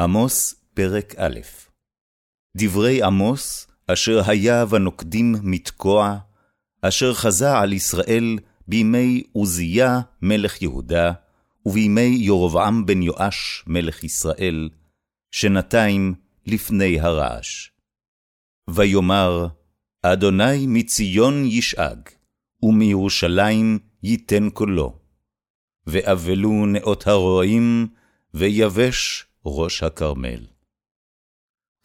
עמוס, פרק א' דברי עמוס, אשר היה ונוקדים מתקוע, אשר חזה על ישראל בימי עוזיה מלך יהודה, ובימי ירבעם בן יואש מלך ישראל, שנתיים לפני הרעש. ויאמר, אדוני מציון ישאג, ומירושלים ייתן קולו. ואבלו נאות הרועים, ויבש ראש הכרמל.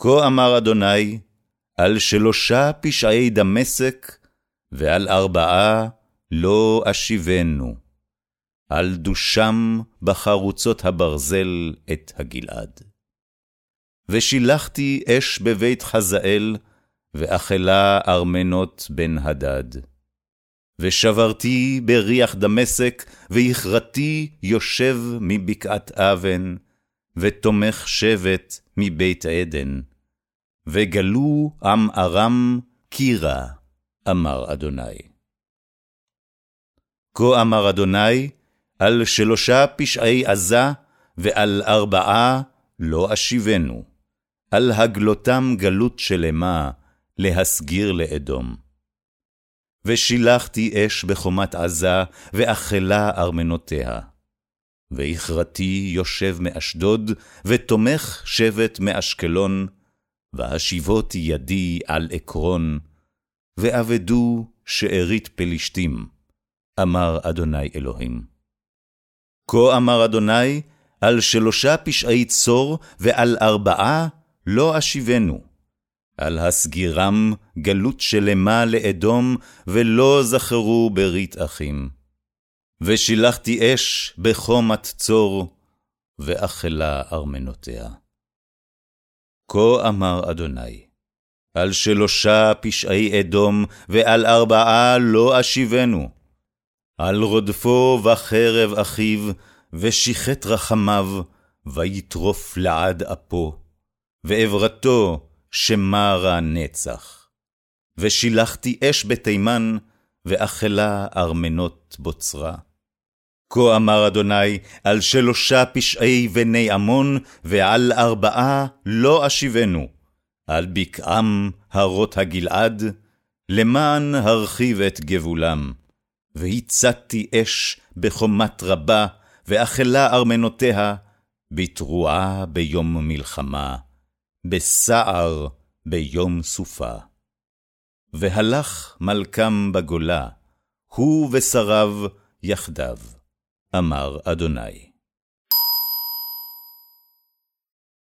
כה אמר אדוני, על שלושה פשעי דמשק, ועל ארבעה לא אשיבנו. על דושם בחרוצות הברזל את הגלעד. ושילחתי אש בבית חזאל, ואכלה ארמנות בן הדד. ושברתי בריח דמשק, והכרתי יושב מבקעת אבן, ותומך שבט מבית עדן. וגלו עם ארם קירה, אמר אדוני. כה אמר אדוני, על שלושה פשעי עזה, ועל ארבעה לא אשיבנו, על הגלותם גלות שלמה, להסגיר לאדום. ושילחתי אש בחומת עזה, ואכלה ארמנותיה. והכרתי יושב מאשדוד, ותומך שבט מאשקלון, ואשיבות ידי על עקרון, ואבדו שארית פלישתים, אמר אדוני אלוהים. כה אמר אדוני, על שלושה פשעי צור, ועל ארבעה לא אשיבנו. על הסגירם גלות שלמה לאדום, ולא זכרו ברית אחים. ושילחתי אש בחומת צור, ואכלה ארמנותיה. כה אמר אדוני, על שלושה פשעי אדום, ועל ארבעה לא אשיבנו. על רודפו בחרב אחיו, ושיחת רחמיו, ויטרוף לעד אפו, ועברתו שמרה נצח. ושילחתי אש בתימן, ואכלה ארמנות בוצרה. כה אמר אדוני, על שלושה פשעי בני עמון, ועל ארבעה לא אשיבנו, על בקעם הרות הגלעד, למען הרחיב את גבולם. והצתי אש בחומת רבה, ואכלה ארמנותיה, בתרועה ביום מלחמה, בסער ביום סופה. והלך מלכם בגולה, הוא ושריו יחדיו. אמר אדוני.